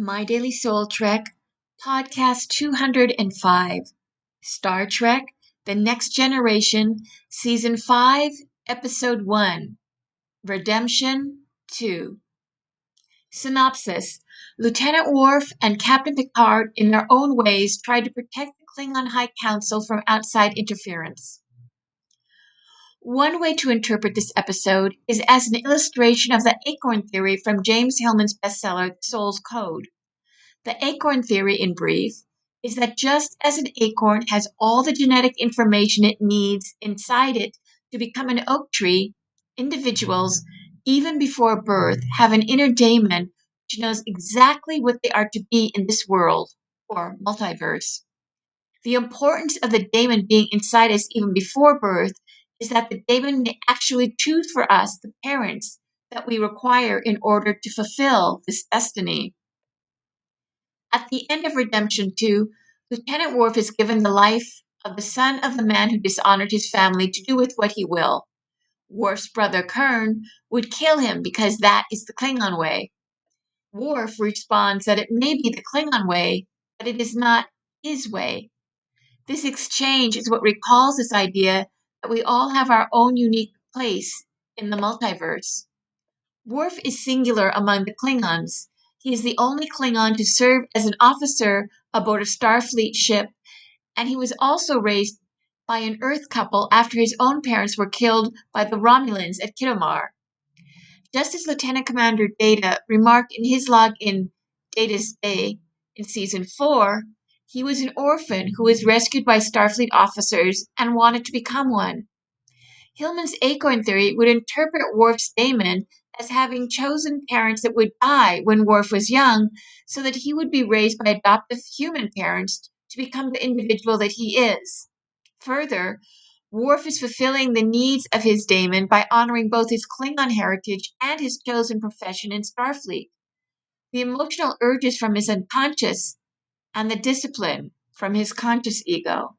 My Daily Soul Trek, Podcast 205, Star Trek The Next Generation, Season 5, Episode 1, Redemption 2. Synopsis Lieutenant Worf and Captain Picard, in their own ways, tried to protect the Klingon High Council from outside interference. One way to interpret this episode is as an illustration of the acorn theory from James Hillman's bestseller, The Soul's Code. The acorn theory, in brief, is that just as an acorn has all the genetic information it needs inside it to become an oak tree, individuals, even before birth, have an inner daemon which knows exactly what they are to be in this world, or multiverse. The importance of the daemon being inside us even before birth is that the daemon may actually choose for us the parents that we require in order to fulfill this destiny. At the end of Redemption 2, Lieutenant Worf is given the life of the son of the man who dishonored his family to do with what he will. Worf's brother Kurn would kill him because that is the Klingon way. Worf responds that it may be the Klingon way, but it is not his way. This exchange is what recalls this idea we all have our own unique place in the multiverse. Worf is singular among the Klingons. He is the only Klingon to serve as an officer aboard a Starfleet ship, and he was also raised by an Earth couple after his own parents were killed by the Romulans at Khitomer. Just as Lieutenant Commander Data remarked in his log in Data's Day in Season 4, he was an orphan who was rescued by Starfleet officers and wanted to become one. Hillman's acorn theory would interpret Worf's daemon as having chosen parents that would die when Worf was young so that he would be raised by adoptive human parents to become the individual that he is. Further, Worf is fulfilling the needs of his daemon by honoring both his Klingon heritage and his chosen profession in Starfleet. The emotional urges from his unconscious and the discipline from his conscious ego.